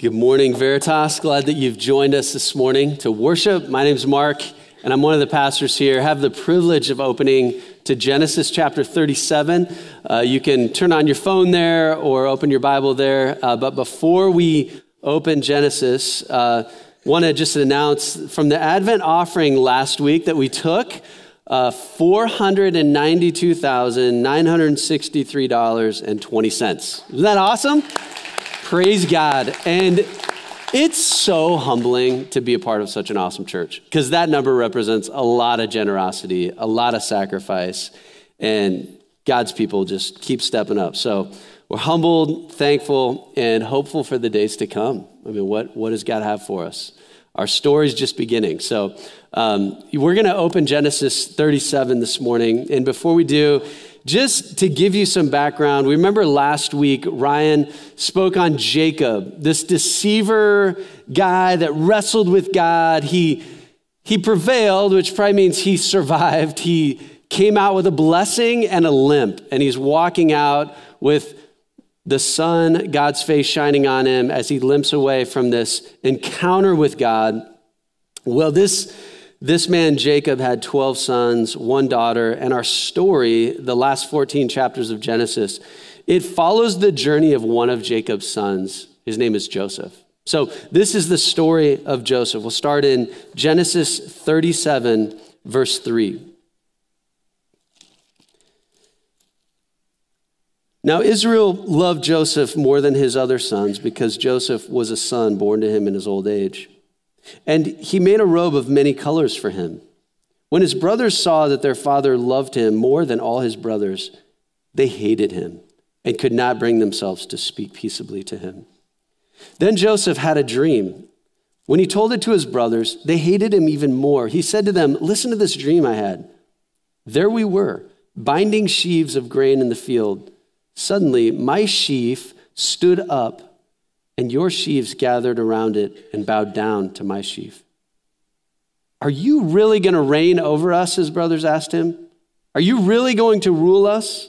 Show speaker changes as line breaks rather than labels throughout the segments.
Good morning, Veritas. Glad that you've joined us this morning to worship. My name is Mark, and I'm one of the pastors here. I have the privilege of opening to Genesis chapter 37. Uh, you can turn on your phone there or open your Bible there. Uh, but before we open Genesis, uh, want to just announce from the Advent offering last week that we took. Uh, $492,963.20. Isn't that awesome? Praise God. And it's so humbling to be a part of such an awesome church because that number represents a lot of generosity, a lot of sacrifice, and God's people just keep stepping up. So we're humbled, thankful, and hopeful for the days to come. I mean, what, what does God have for us? Our story's just beginning. So um, we're going to open Genesis 37 this morning. And before we do, just to give you some background, we remember last week Ryan spoke on Jacob, this deceiver guy that wrestled with God. He, he prevailed, which probably means he survived. He came out with a blessing and a limp, and he's walking out with the sun, God's face shining on him as he limps away from this encounter with God. Well, this this man, Jacob, had 12 sons, one daughter, and our story, the last 14 chapters of Genesis, it follows the journey of one of Jacob's sons. His name is Joseph. So, this is the story of Joseph. We'll start in Genesis 37, verse 3. Now, Israel loved Joseph more than his other sons because Joseph was a son born to him in his old age. And he made a robe of many colors for him. When his brothers saw that their father loved him more than all his brothers, they hated him and could not bring themselves to speak peaceably to him. Then Joseph had a dream. When he told it to his brothers, they hated him even more. He said to them, Listen to this dream I had. There we were, binding sheaves of grain in the field. Suddenly, my sheaf stood up and your sheaves gathered around it and bowed down to my sheaf. Are you really going to reign over us? His brothers asked him. Are you really going to rule us?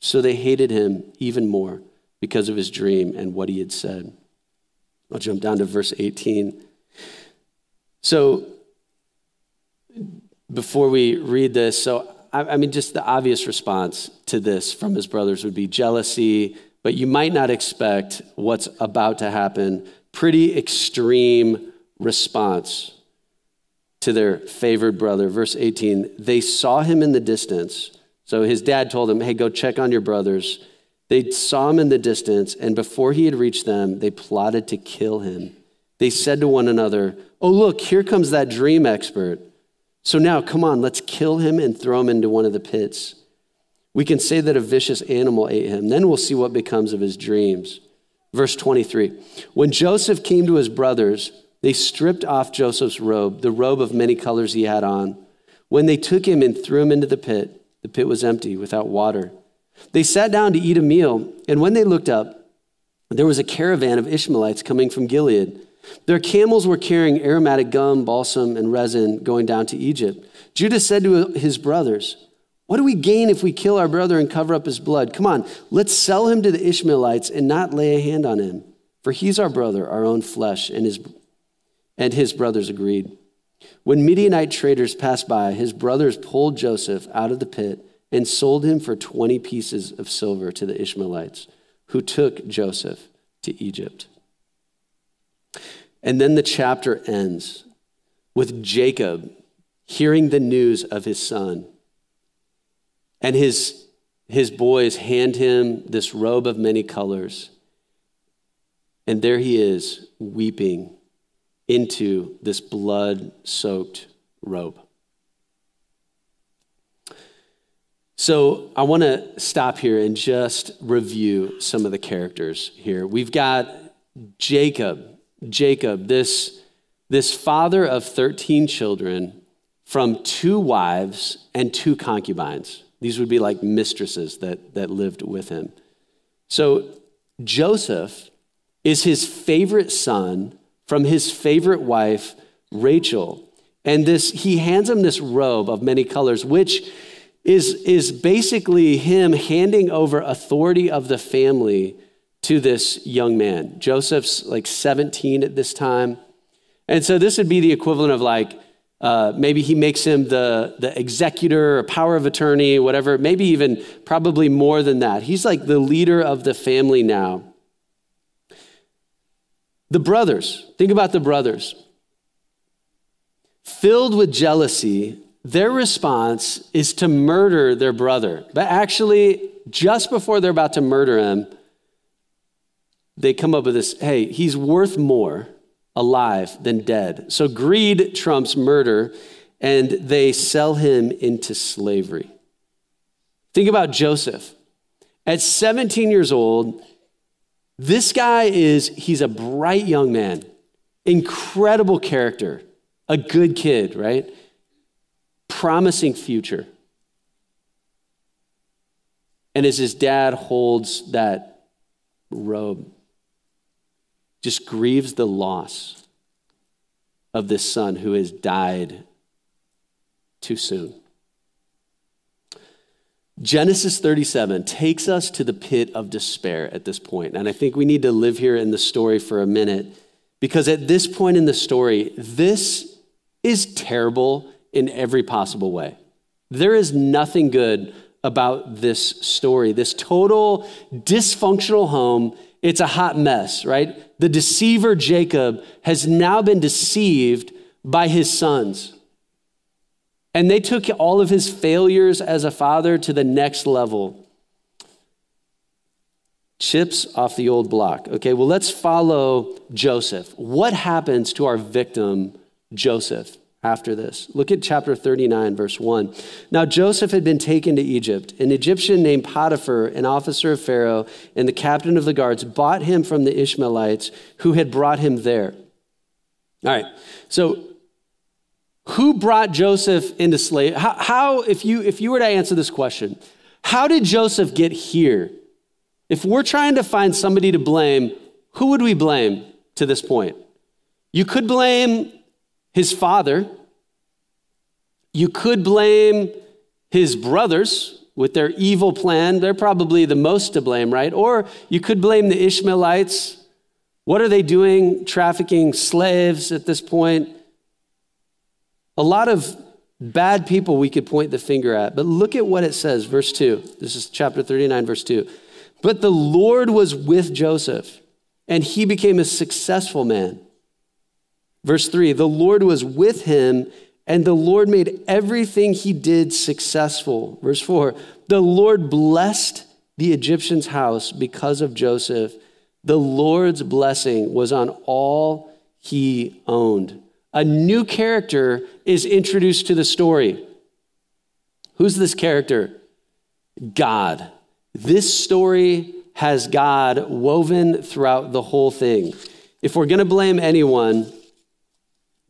So they hated him even more because of his dream and what he had said. I'll jump down to verse 18. So before we read this, so I, mean, just the obvious response to this from his brothers would be jealousy, but you might not expect what's about to happen. Pretty extreme response to their favored brother. Verse 18 they saw him in the distance. So his dad told him, Hey, go check on your brothers. They saw him in the distance, and before he had reached them, they plotted to kill him. They said to one another, Oh, look, here comes that dream expert. So now, come on, let's kill him and throw him into one of the pits. We can say that a vicious animal ate him. Then we'll see what becomes of his dreams. Verse 23 When Joseph came to his brothers, they stripped off Joseph's robe, the robe of many colors he had on. When they took him and threw him into the pit, the pit was empty, without water. They sat down to eat a meal, and when they looked up, there was a caravan of Ishmaelites coming from Gilead. Their camels were carrying aromatic gum, balsam, and resin going down to Egypt. Judah said to his brothers, what do we gain if we kill our brother and cover up his blood? Come on, let's sell him to the Ishmaelites and not lay a hand on him. For he's our brother, our own flesh. And his, and his brothers agreed. When Midianite traders passed by, his brothers pulled Joseph out of the pit and sold him for 20 pieces of silver to the Ishmaelites, who took Joseph to Egypt. And then the chapter ends with Jacob hearing the news of his son and his, his boys hand him this robe of many colors. And there he is, weeping into this blood soaked robe. So, I want to stop here and just review some of the characters here. We've got Jacob, Jacob, this, this father of 13 children from two wives and two concubines. These would be like mistresses that, that lived with him. So Joseph is his favorite son from his favorite wife, Rachel. And this, he hands him this robe of many colors, which is, is basically him handing over authority of the family to this young man. Joseph's like 17 at this time. And so this would be the equivalent of like, uh, maybe he makes him the, the executor or power of attorney, whatever, maybe even probably more than that. He's like the leader of the family now. The brothers, think about the brothers. Filled with jealousy, their response is to murder their brother. But actually, just before they're about to murder him, they come up with this hey, he's worth more alive than dead. So greed trumps murder, and they sell him into slavery. Think about Joseph. At 17 years old, this guy is, he's a bright young man, incredible character, a good kid, right? Promising future. And as his dad holds that robe, just grieves the loss of this son who has died too soon. Genesis 37 takes us to the pit of despair at this point. And I think we need to live here in the story for a minute because at this point in the story, this is terrible in every possible way. There is nothing good about this story. This total dysfunctional home, it's a hot mess, right? The deceiver Jacob has now been deceived by his sons. And they took all of his failures as a father to the next level. Chips off the old block. Okay, well, let's follow Joseph. What happens to our victim, Joseph? After this. Look at chapter 39, verse 1. Now Joseph had been taken to Egypt. An Egyptian named Potiphar, an officer of Pharaoh and the captain of the guards, bought him from the Ishmaelites who had brought him there. All right, so who brought Joseph into slavery? How, how, if, you, if you were to answer this question, how did Joseph get here? If we're trying to find somebody to blame, who would we blame to this point? You could blame his father. You could blame his brothers with their evil plan. They're probably the most to blame, right? Or you could blame the Ishmaelites. What are they doing? Trafficking slaves at this point. A lot of bad people we could point the finger at. But look at what it says, verse 2. This is chapter 39, verse 2. But the Lord was with Joseph, and he became a successful man. Verse 3 The Lord was with him, and the Lord made everything he did successful. Verse 4 The Lord blessed the Egyptian's house because of Joseph. The Lord's blessing was on all he owned. A new character is introduced to the story. Who's this character? God. This story has God woven throughout the whole thing. If we're going to blame anyone,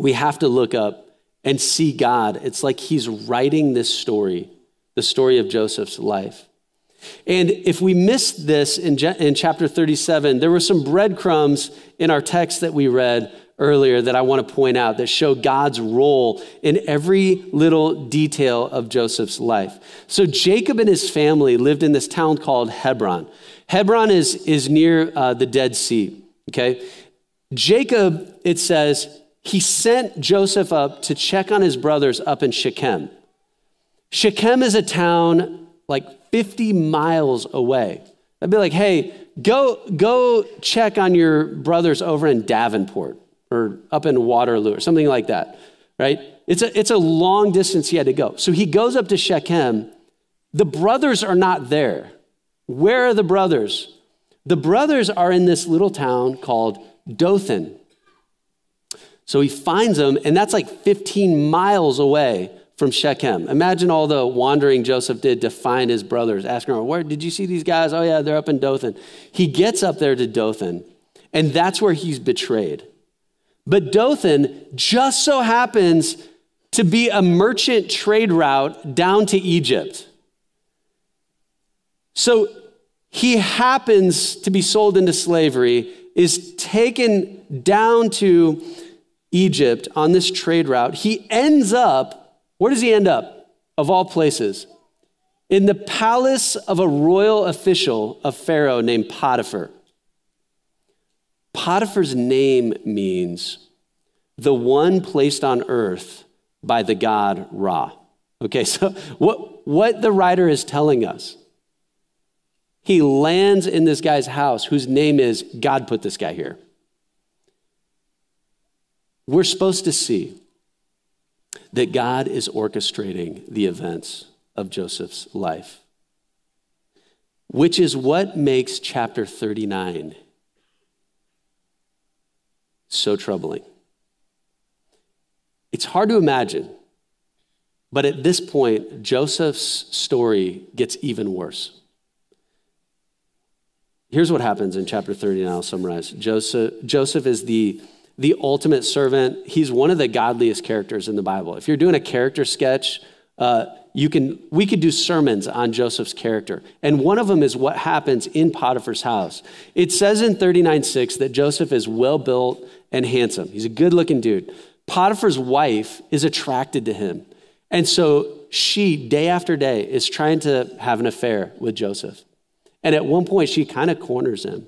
we have to look up and see God. It's like He's writing this story, the story of Joseph's life. And if we missed this in, in chapter 37, there were some breadcrumbs in our text that we read earlier that I want to point out that show God's role in every little detail of Joseph's life. So Jacob and his family lived in this town called Hebron. Hebron is, is near uh, the Dead Sea, okay? Jacob, it says, he sent Joseph up to check on his brothers up in Shechem. Shechem is a town like 50 miles away. I'd be like, hey, go, go check on your brothers over in Davenport or up in Waterloo or something like that, right? It's a, it's a long distance he had to go. So he goes up to Shechem. The brothers are not there. Where are the brothers? The brothers are in this little town called Dothan. So he finds them, and that's like 15 miles away from Shechem. Imagine all the wandering Joseph did to find his brothers, asking them, Where did you see these guys? Oh, yeah, they're up in Dothan. He gets up there to Dothan, and that's where he's betrayed. But Dothan just so happens to be a merchant trade route down to Egypt. So he happens to be sold into slavery, is taken down to Egypt on this trade route, he ends up, where does he end up? Of all places, in the palace of a royal official of Pharaoh named Potiphar. Potiphar's name means the one placed on earth by the god Ra. Okay, so what, what the writer is telling us, he lands in this guy's house whose name is God put this guy here. We're supposed to see that God is orchestrating the events of Joseph's life, which is what makes chapter 39 so troubling. It's hard to imagine, but at this point, Joseph's story gets even worse. Here's what happens in chapter 39, I'll summarize. Joseph, Joseph is the, the ultimate servant. He's one of the godliest characters in the Bible. If you're doing a character sketch, uh, you can, we could do sermons on Joseph's character. And one of them is what happens in Potiphar's house. It says in 39:6 that Joseph is well built and handsome. He's a good looking dude. Potiphar's wife is attracted to him. And so she, day after day, is trying to have an affair with Joseph. And at one point, she kind of corners him.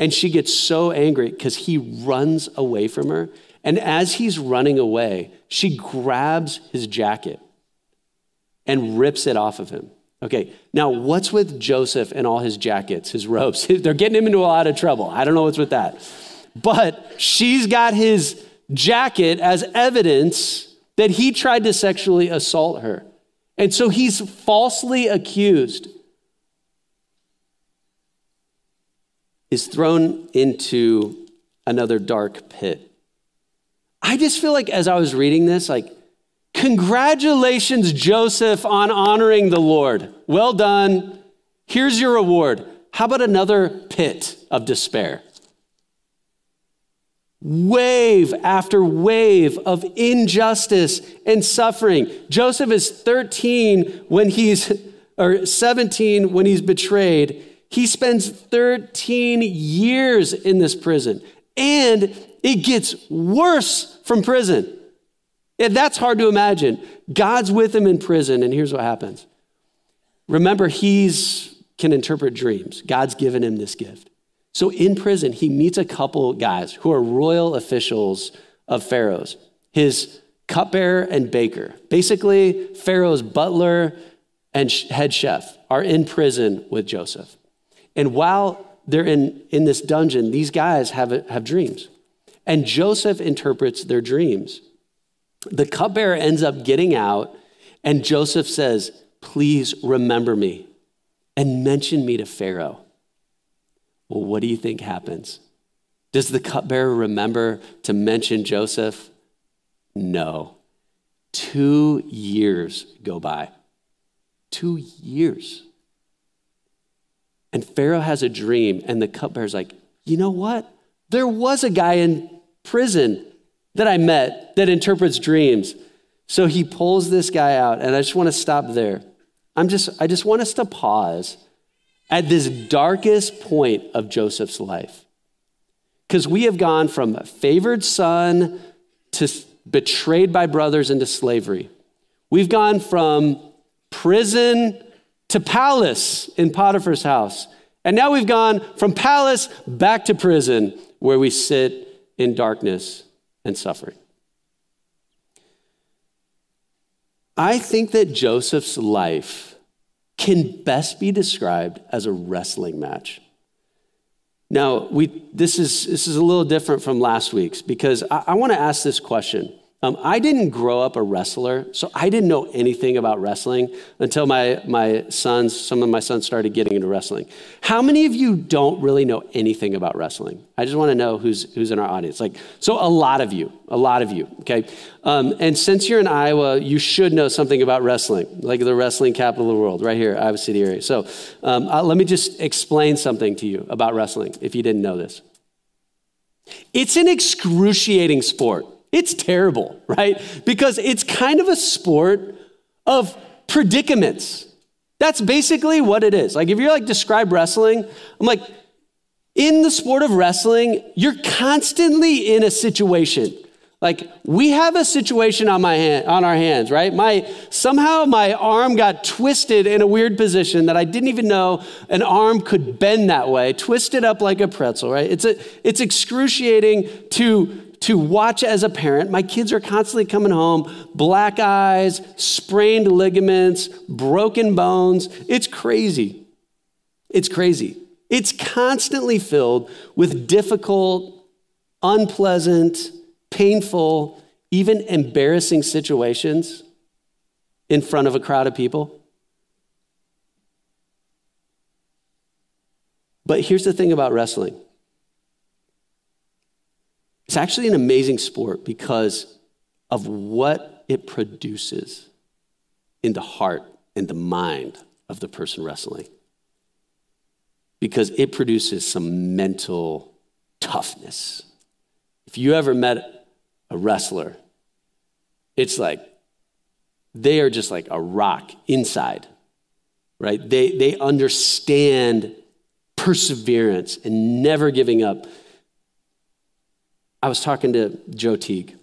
And she gets so angry because he runs away from her. And as he's running away, she grabs his jacket and rips it off of him. Okay, now what's with Joseph and all his jackets, his robes? They're getting him into a lot of trouble. I don't know what's with that. But she's got his jacket as evidence that he tried to sexually assault her. And so he's falsely accused, is thrown into another dark pit. I just feel like as I was reading this, like, congratulations, Joseph, on honoring the Lord. Well done. Here's your reward. How about another pit of despair? wave after wave of injustice and suffering. Joseph is 13 when he's, or 17 when he's betrayed. He spends 13 years in this prison, and it gets worse from prison. And that's hard to imagine. God's with him in prison, and here's what happens. Remember, he's can interpret dreams. God's given him this gift. So in prison, he meets a couple guys who are royal officials of Pharaoh's, his cupbearer and baker. Basically, Pharaoh's butler and head chef are in prison with Joseph. And while they're in, in this dungeon, these guys have, have dreams. And Joseph interprets their dreams. The cupbearer ends up getting out, and Joseph says, Please remember me and mention me to Pharaoh. Well, what do you think happens? Does the cupbearer remember to mention Joseph? No. Two years go by. Two years. And Pharaoh has a dream, and the cupbearer's like, you know what? There was a guy in prison that I met that interprets dreams. So he pulls this guy out, and I just want to stop there. I'm just, I just want us to pause at this darkest point of Joseph's life. Because we have gone from favored son to betrayed by brothers into slavery. We've gone from prison to palace in Potiphar's house. And now we've gone from palace back to prison where we sit in darkness and suffering. I think that Joseph's life can best be described as a wrestling match. Now, we, this, is, this is a little different from last week's because I, I want to ask this question um, I didn't grow up a wrestler, so I didn't know anything about wrestling until my, my sons, some of my sons started getting into wrestling. How many of you don't really know anything about wrestling? I just want to know who's, who's in our audience. Like, so a lot of you, a lot of you, okay? Um, and since you're in Iowa, you should know something about wrestling, like the wrestling capital of the world, right here, Iowa City area. So um, uh, let me just explain something to you about wrestling if you didn't know this. It's an excruciating sport. It's terrible, right? Because it's kind of a sport of predicaments. That's basically what it is. Like, if you're like, describe wrestling, I'm like, in the sport of wrestling, you're constantly in a situation Like we have a situation on my hand, on our hands, right? My somehow my arm got twisted in a weird position that I didn't even know an arm could bend that way, twisted up like a pretzel, right? It's a it's excruciating to to watch as a parent. My kids are constantly coming home, black eyes, sprained ligaments, broken bones. It's crazy. It's crazy. It's constantly filled with difficult, unpleasant, painful, even embarrassing situations in front of a crowd of people. But here's the thing about wrestling it's actually an amazing sport because of what it produces in the heart and the mind of the person wrestling. Because it produces some mental toughness. If you ever met a wrestler, it's like they are just like a rock inside, right? They, they understand perseverance and never giving up. I was talking to Joe Teague.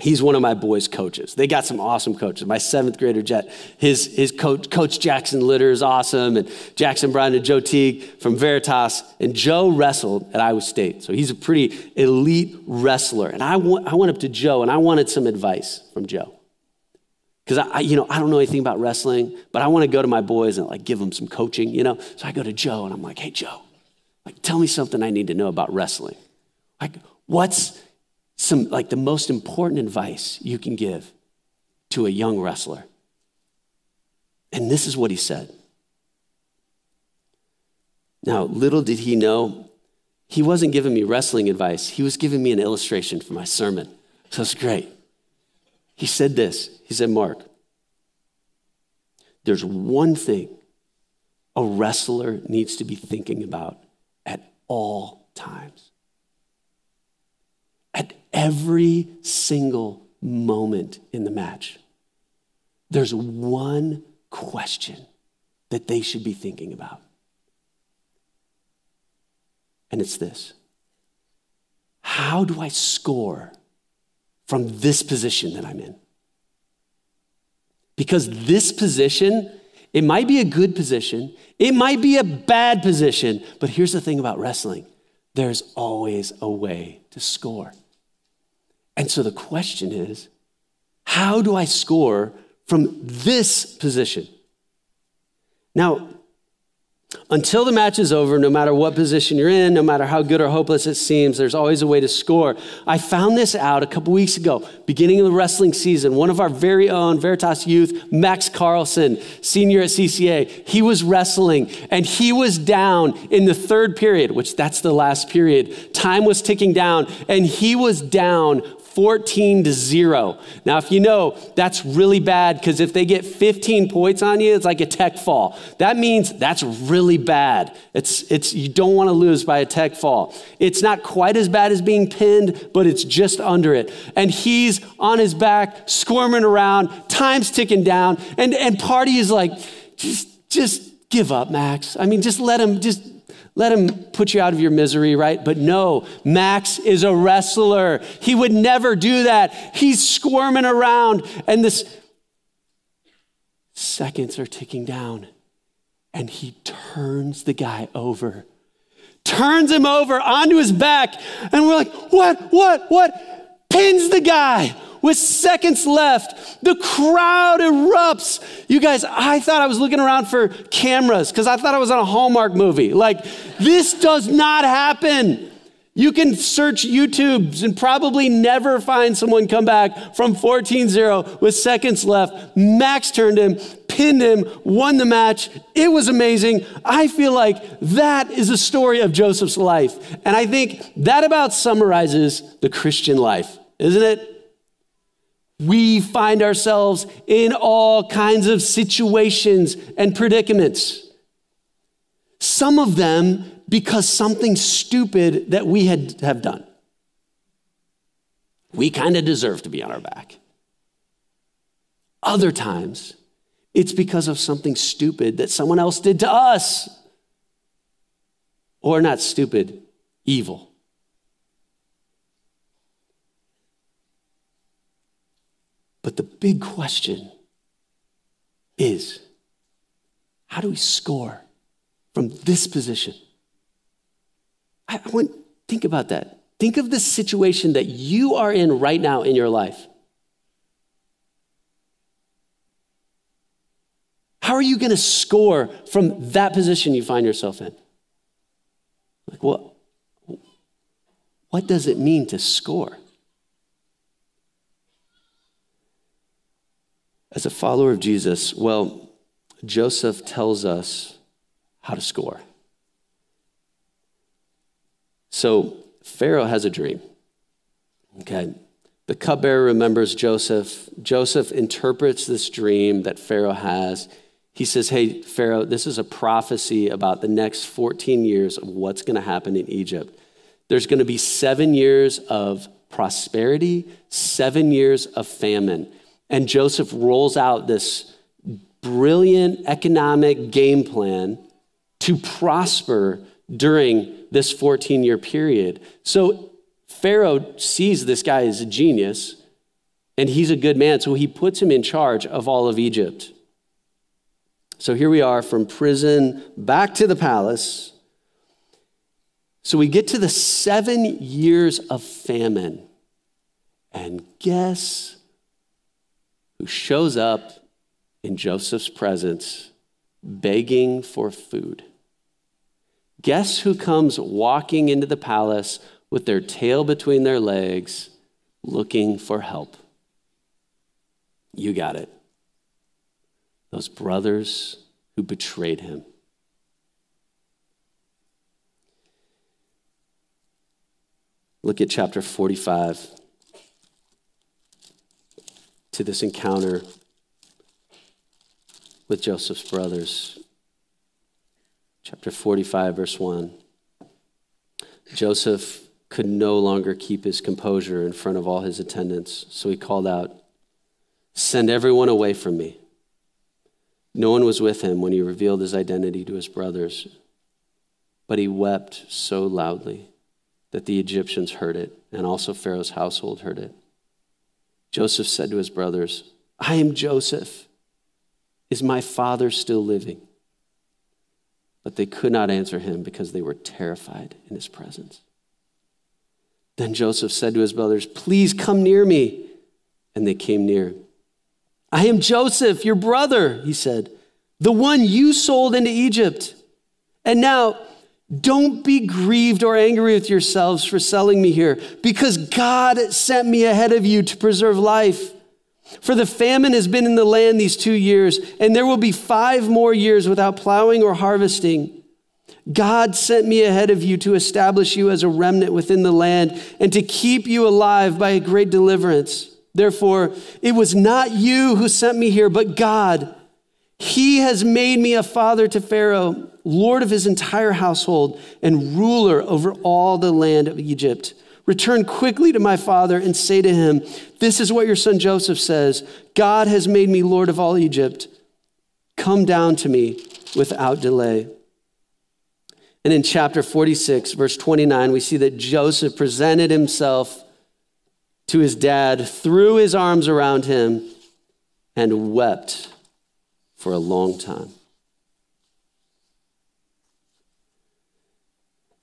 He's one of my boys' coaches. They got some awesome coaches. My seventh grader, Jet, his, his coach, Coach Jackson Litter is awesome, and Jackson Brown and Joe Teague from Veritas. And Joe wrestled at Iowa State. So he's a pretty elite wrestler. And I went, I went up to Joe and I wanted some advice from Joe. Because I, you know, I don't know anything about wrestling, but I want to go to my boys and like give them some coaching, you know? So I go to Joe and I'm like, hey, Joe, like tell me something I need to know about wrestling. Like, what's some like the most important advice you can give to a young wrestler. And this is what he said. Now, little did he know, he wasn't giving me wrestling advice. He was giving me an illustration for my sermon. So it's great. He said this He said, Mark, there's one thing a wrestler needs to be thinking about at all times at every single moment in the match. There's one question that they should be thinking about. And it's this How do I score from this position that I'm in? Because this position, it might be a good position, it might be a bad position, but here's the thing about wrestling there's always a way to score. And so the question is how do I score from this position? Now, until the match is over, no matter what position you're in, no matter how good or hopeless it seems, there's always a way to score. I found this out a couple weeks ago, beginning of the wrestling season. One of our very own Veritas youth, Max Carlson, senior at CCA, he was wrestling and he was down in the third period, which that's the last period. Time was ticking down and he was down 14 to 0. Now, if you know, that's really bad because if they get 15 points on you, it's like a tech fall. That means that's really bad. It's, it's, you don't want to lose by a tech fall. It's not quite as bad as being pinned, but it's just under it. And he's on his back, squirming around, time's ticking down, and, and Party is like, just, just give up, Max. I mean, just let him, just let him put you out of your misery, right? But no, Max is a wrestler. He would never do that. He's squirming around, and this seconds are ticking down, and he turns the guy over, turns him over onto his back, and we're like, what, what, what? Pins the guy with seconds left, the crowd erupts. You guys, I thought I was looking around for cameras because I thought I was on a Hallmark movie. Like, this does not happen. You can search YouTube and probably never find someone come back from 14 0 with seconds left. Max turned him, pinned him, won the match. It was amazing. I feel like that is a story of Joseph's life. And I think that about summarizes the Christian life, isn't it? We find ourselves in all kinds of situations and predicaments. Some of them because something stupid that we had have done. We kind of deserve to be on our back. Other times, it's because of something stupid that someone else did to us. Or not stupid, evil. But the big question is how do we score from this position? I, I want think about that. Think of the situation that you are in right now in your life. How are you going to score from that position you find yourself in? Like, what, what does it mean to score? As a follower of Jesus, well, Joseph tells us how to score. So Pharaoh has a dream. Okay. The cupbearer remembers Joseph. Joseph interprets this dream that Pharaoh has. He says, Hey, Pharaoh, this is a prophecy about the next 14 years of what's going to happen in Egypt. There's going to be seven years of prosperity, seven years of famine. And Joseph rolls out this brilliant economic game plan to prosper during this 14 year period. So Pharaoh sees this guy as a genius and he's a good man, so he puts him in charge of all of Egypt. So here we are from prison back to the palace. So we get to the seven years of famine. And guess who shows up in Joseph's presence begging for food? Guess who comes walking into the palace with their tail between their legs looking for help? You got it. Those brothers who betrayed him. Look at chapter 45 to this encounter with Joseph's brothers chapter 45, verse 1. Joseph could no longer keep his composure in front of all his attendants, so he called out, Send everyone away from me. No one was with him when he revealed his identity to his brothers, but he wept so loudly that the Egyptians heard it, and also Pharaoh's household heard it. Joseph said to his brothers, I am Joseph. Is my father still living? But they could not answer him because they were terrified in his presence. Then Joseph said to his brothers, Please come near me. And they came near. I am Joseph, your brother, he said, the one you sold into Egypt. And now, don't be grieved or angry with yourselves for selling me here, because God sent me ahead of you to preserve life. For the famine has been in the land these two years, and there will be five more years without plowing or harvesting. God sent me ahead of you to establish you as a remnant within the land and to keep you alive by a great deliverance. Therefore, it was not you who sent me here, but God. He has made me a father to Pharaoh, lord of his entire household, and ruler over all the land of Egypt. Return quickly to my father and say to him, This is what your son Joseph says God has made me Lord of all Egypt. Come down to me without delay. And in chapter 46, verse 29, we see that Joseph presented himself to his dad, threw his arms around him, and wept for a long time.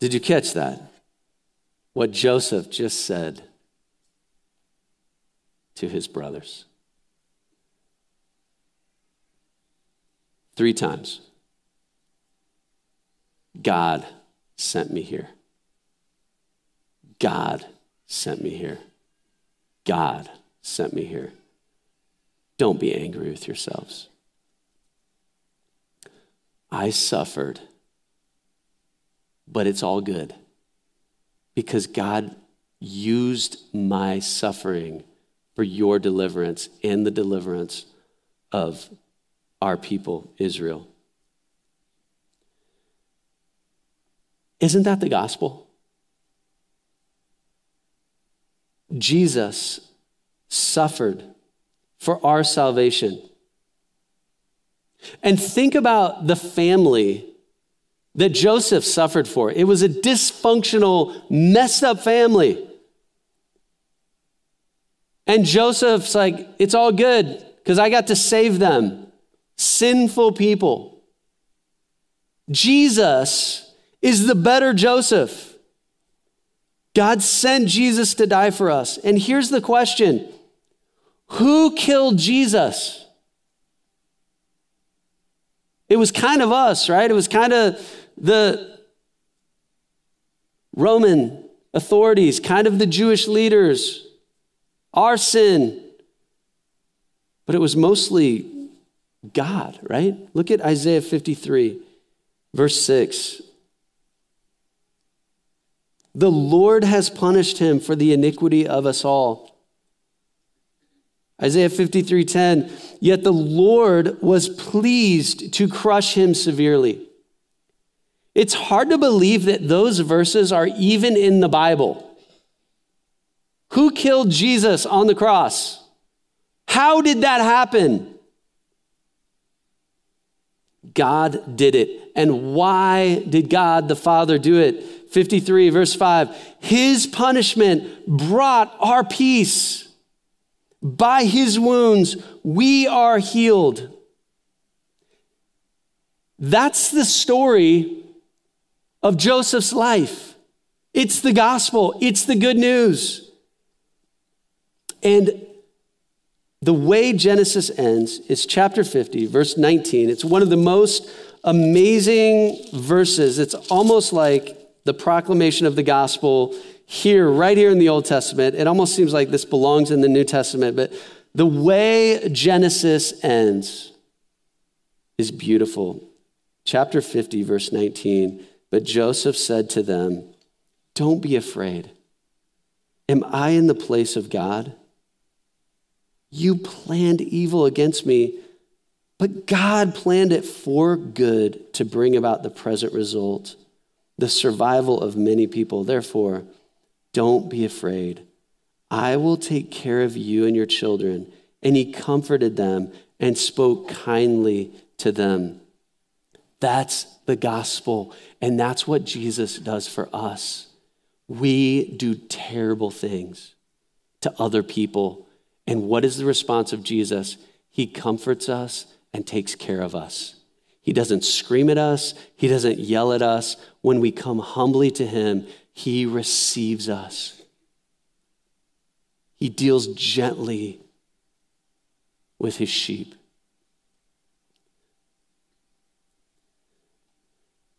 Did you catch that? what Joseph just said to his brothers. Three times. God sent me here. God sent me here. God sent me here. Don't be angry with yourselves. I suffered, but it's all good because God used my suffering for your deliverance and the deliverance of our people, Israel. Isn't that the gospel? Jesus suffered for our salvation. And think about the family that Joseph suffered for. It was a dysfunctional, messed up family. And Joseph's like, it's all good because I got to save them. Sinful people. Jesus is the better Joseph. God sent Jesus to die for us. And here's the question Who killed Jesus? It was kind of us, right? It was kind of the Roman authorities, kind of the Jewish leaders, our sin. But it was mostly God, right? Look at Isaiah 53, verse 6. The Lord has punished him for the iniquity of us all. Isaiah 53:10 Yet the Lord was pleased to crush him severely. It's hard to believe that those verses are even in the Bible. Who killed Jesus on the cross? How did that happen? God did it. And why did God the Father do it? 53, verse 5. His punishment brought our peace. By his wounds, we are healed. That's the story of Joseph's life. It's the gospel, it's the good news. And the way Genesis ends is chapter 50, verse 19. It's one of the most amazing verses. It's almost like the proclamation of the gospel here, right here in the Old Testament. It almost seems like this belongs in the New Testament, but the way Genesis ends is beautiful. Chapter 50, verse 19. But Joseph said to them, Don't be afraid. Am I in the place of God? You planned evil against me, but God planned it for good to bring about the present result, the survival of many people. Therefore, don't be afraid. I will take care of you and your children. And he comforted them and spoke kindly to them. That's the gospel. And that's what Jesus does for us. We do terrible things to other people and what is the response of Jesus? He comforts us and takes care of us. He doesn't scream at us, He doesn't yell at us. When we come humbly to Him, He receives us. He deals gently with His sheep.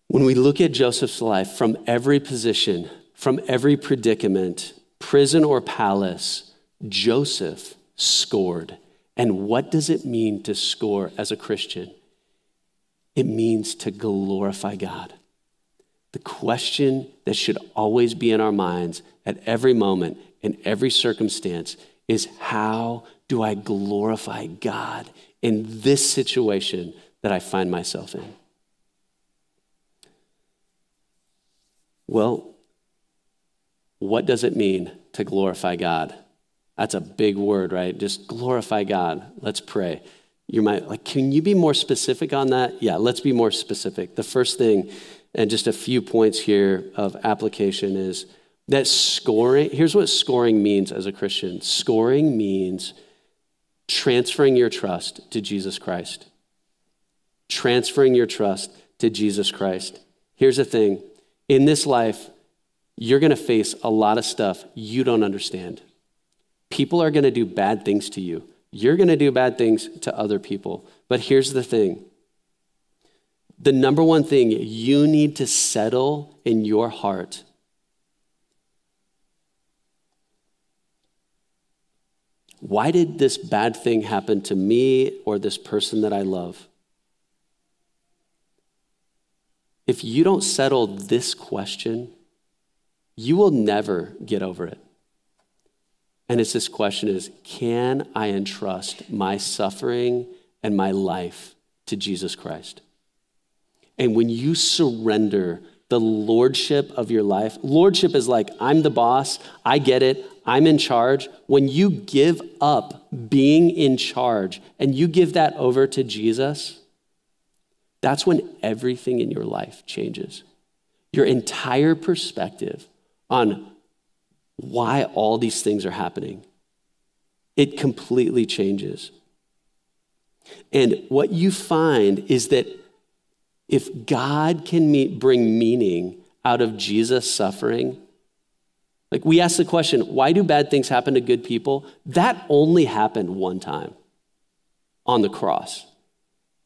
When we look at Joseph's life from every position, from every predicament, prison or palace, Joseph scored. And what does it mean to score as a Christian? It means to glorify God. The question that should always be in our minds at every moment, in every circumstance, is how do I glorify God in this situation that I find myself in? Well, what does it mean to glorify God? That's a big word, right? Just glorify God. Let's pray. You might like, can you be more specific on that? Yeah, let's be more specific. The first thing, and just a few points here of application is that scoring, here's what scoring means as a Christian scoring means transferring your trust to Jesus Christ. Transferring your trust to Jesus Christ. Here's the thing in this life, you're going to face a lot of stuff you don't understand. People are going to do bad things to you. You're going to do bad things to other people. But here's the thing the number one thing you need to settle in your heart why did this bad thing happen to me or this person that I love? If you don't settle this question, you will never get over it. And it's this question is, can I entrust my suffering and my life to Jesus Christ? And when you surrender the lordship of your life, lordship is like, I'm the boss, I get it, I'm in charge. When you give up being in charge and you give that over to Jesus, that's when everything in your life changes. Your entire perspective on why all these things are happening it completely changes. And what you find is that if God can meet, bring meaning out of Jesus' suffering, like we ask the question, why do bad things happen to good people? That only happened one time on the cross.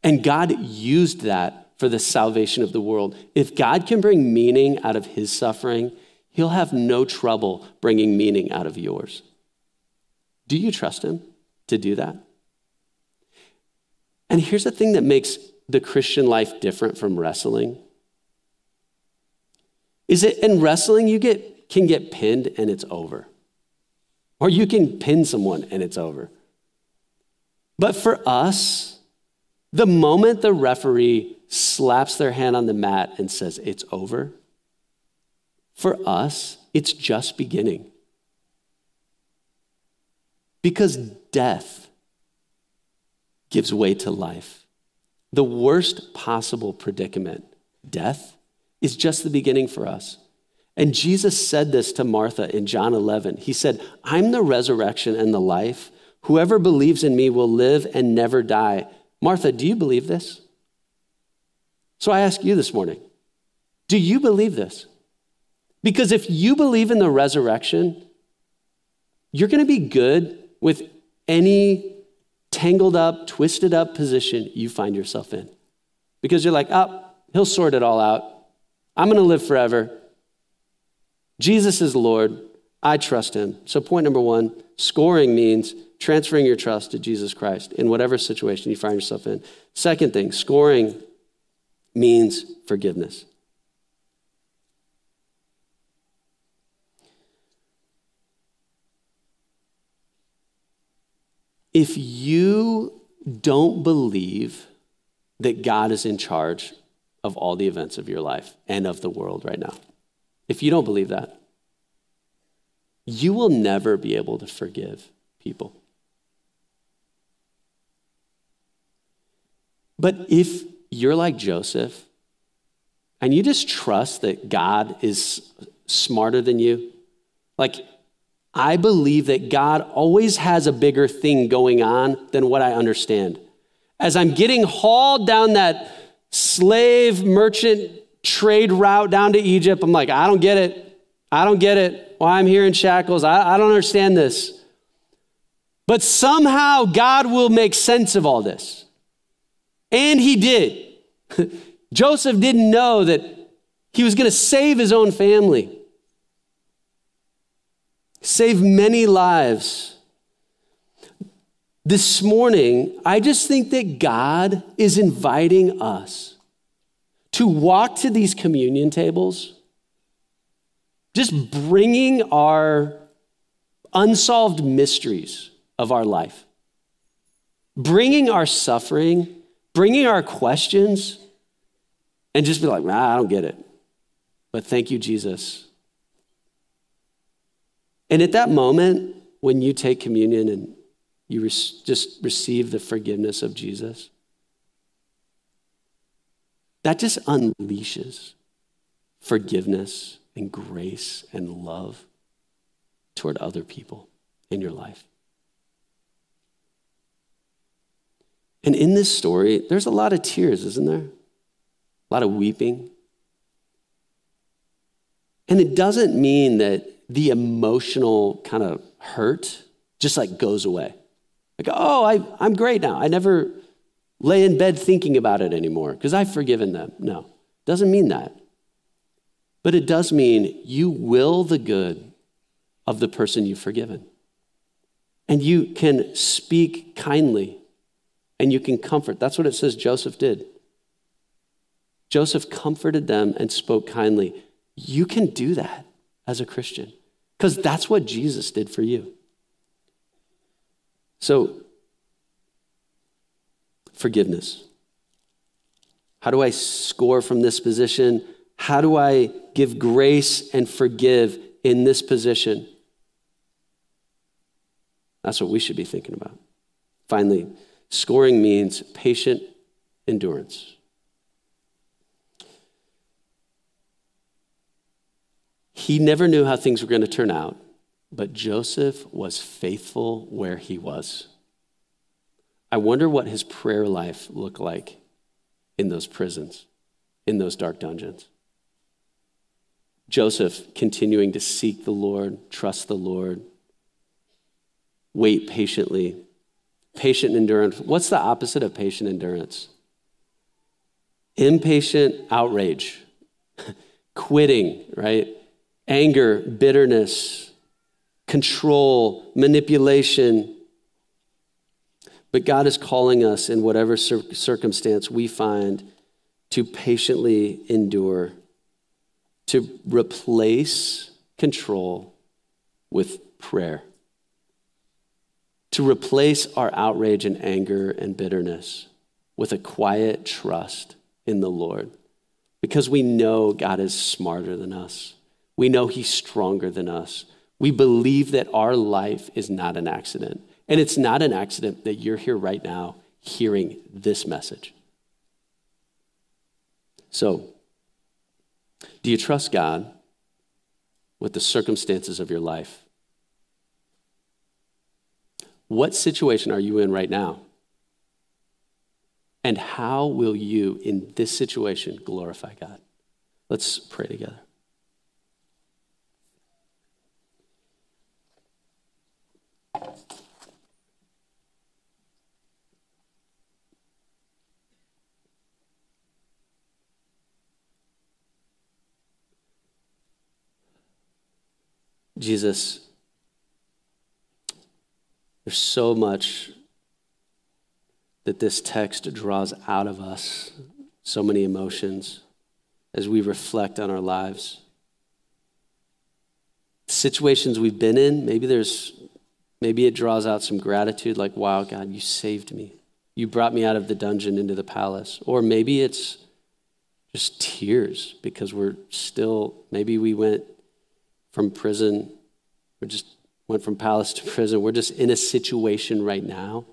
And God used that for the salvation of the world. If God can bring meaning out of his suffering, he'll have no trouble bringing meaning out of yours. Do you trust him to do that? And here's the thing that makes the Christian life different from wrestling. Is it in wrestling you get can get pinned and it's over. Or you can pin someone and it's over. But for us, the moment the referee slaps their hand on the mat and says it's over, for us, it's just beginning. Because death gives way to life. The worst possible predicament, death, is just the beginning for us. And Jesus said this to Martha in John 11. He said, I'm the resurrection and the life. Whoever believes in me will live and never die. Martha, do you believe this? So I ask you this morning do you believe this? Because if you believe in the resurrection, you're going to be good with any tangled up, twisted up position you find yourself in. Because you're like, oh, he'll sort it all out. I'm going to live forever. Jesus is Lord. I trust him. So, point number one scoring means transferring your trust to Jesus Christ in whatever situation you find yourself in. Second thing, scoring means forgiveness. If you don't believe that God is in charge of all the events of your life and of the world right now, if you don't believe that, you will never be able to forgive people. But if you're like Joseph and you just trust that God is smarter than you, like I believe that God always has a bigger thing going on than what I understand. As I'm getting hauled down that slave merchant trade route down to Egypt, I'm like, I don't get it. I don't get it. Why I'm here in shackles. I, I don't understand this. But somehow God will make sense of all this. And he did. Joseph didn't know that he was going to save his own family, save many lives. This morning, I just think that God is inviting us to walk to these communion tables, just bringing our unsolved mysteries of our life, bringing our suffering bringing our questions and just be like, nah, I don't get it. But thank you, Jesus. And at that moment, when you take communion and you re- just receive the forgiveness of Jesus, that just unleashes forgiveness and grace and love toward other people in your life. And in this story, there's a lot of tears, isn't there? A lot of weeping. And it doesn't mean that the emotional kind of hurt just like goes away. Like, oh, I, I'm great now. I never lay in bed thinking about it anymore because I've forgiven them. No, doesn't mean that. But it does mean you will the good of the person you've forgiven. And you can speak kindly and you can comfort. That's what it says Joseph did. Joseph comforted them and spoke kindly. You can do that as a Christian because that's what Jesus did for you. So, forgiveness. How do I score from this position? How do I give grace and forgive in this position? That's what we should be thinking about. Finally, Scoring means patient endurance. He never knew how things were going to turn out, but Joseph was faithful where he was. I wonder what his prayer life looked like in those prisons, in those dark dungeons. Joseph continuing to seek the Lord, trust the Lord, wait patiently. Patient endurance. What's the opposite of patient endurance? Impatient outrage, quitting, right? Anger, bitterness, control, manipulation. But God is calling us in whatever cir- circumstance we find to patiently endure, to replace control with prayer, to replace our outrage and anger and bitterness with a quiet trust in the Lord because we know God is smarter than us. We know He's stronger than us. We believe that our life is not an accident. And it's not an accident that you're here right now hearing this message. So, do you trust God with the circumstances of your life? What situation are you in right now? And how will you, in this situation, glorify God? Let's pray together. Jesus, there's so much that this text draws out of us, so many emotions as we reflect on our lives. Situations we've been in, maybe there's maybe it draws out some gratitude like wow God, you saved me. You brought me out of the dungeon into the palace. Or maybe it's just tears because we're still maybe we went from prison. We just went from palace to prison. We're just in a situation right now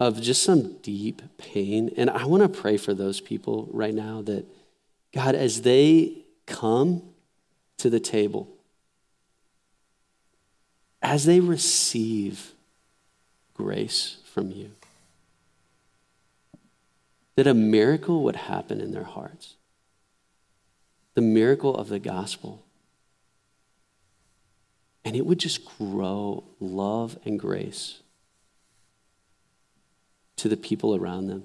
of just some deep pain. And I want to pray for those people right now that, God, as they come to the table, as they receive grace from you, that a miracle would happen in their hearts the miracle of the gospel. And it would just grow love and grace to the people around them.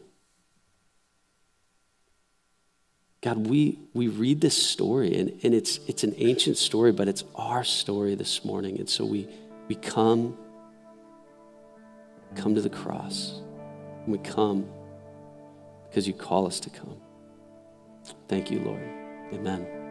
God, we, we read this story, and, and it's, it's an ancient story, but it's our story this morning. And so we, we come, come to the cross. And we come because you call us to come. Thank you, Lord. Amen.